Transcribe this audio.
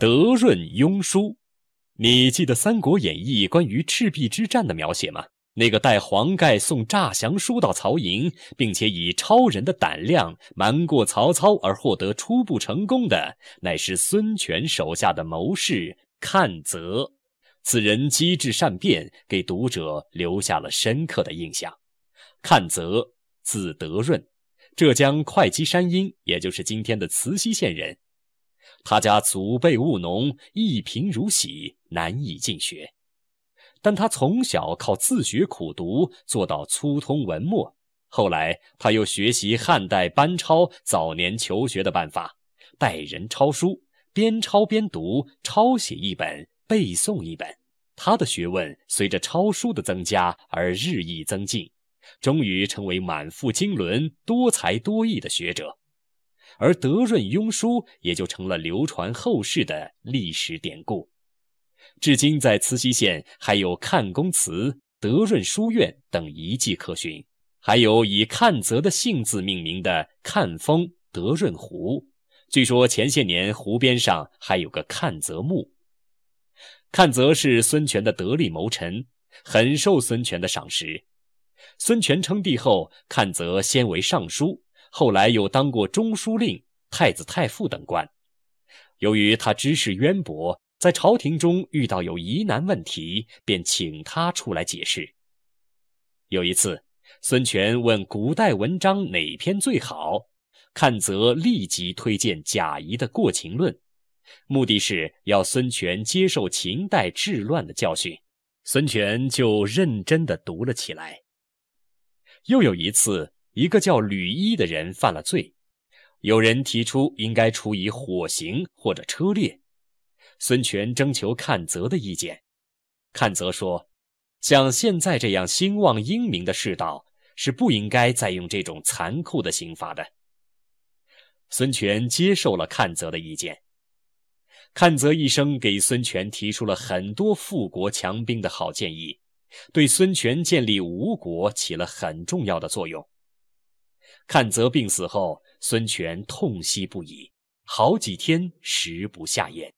德润庸书，你记得《三国演义》关于赤壁之战的描写吗？那个带黄盖送诈降书到曹营，并且以超人的胆量瞒过曹操而获得初步成功的，乃是孙权手下的谋士阚泽。此人机智善变，给读者留下了深刻的印象。阚泽，字德润，浙江会稽山阴，也就是今天的慈溪县人。他家祖辈务农，一贫如洗，难以进学。但他从小靠自学苦读做到粗通文墨。后来他又学习汉代班超早年求学的办法，带人抄书，边抄边读，抄写一本，背诵一本。他的学问随着抄书的增加而日益增进，终于成为满腹经纶、多才多艺的学者。而德润庸书也就成了流传后世的历史典故，至今在慈溪县还有看公祠、德润书院等遗迹可寻，还有以阚泽的姓字命名的看峰、德润湖。据说前些年湖边上还有个阚泽墓。阚泽是孙权的得力谋臣，很受孙权的赏识。孙权称帝后，阚泽先为尚书。后来又当过中书令、太子太傅等官。由于他知识渊博，在朝廷中遇到有疑难问题，便请他出来解释。有一次，孙权问古代文章哪篇最好，阚泽立即推荐贾谊的《过秦论》，目的是要孙权接受秦代治乱的教训。孙权就认真地读了起来。又有一次。一个叫吕一的人犯了罪，有人提出应该处以火刑或者车裂。孙权征求阚泽的意见，阚泽说：“像现在这样兴旺英明的世道，是不应该再用这种残酷的刑罚的。”孙权接受了阚泽的意见。阚泽一生给孙权提出了很多富国强兵的好建议，对孙权建立吴国起了很重要的作用。阚泽病死后，孙权痛惜不已，好几天食不下咽。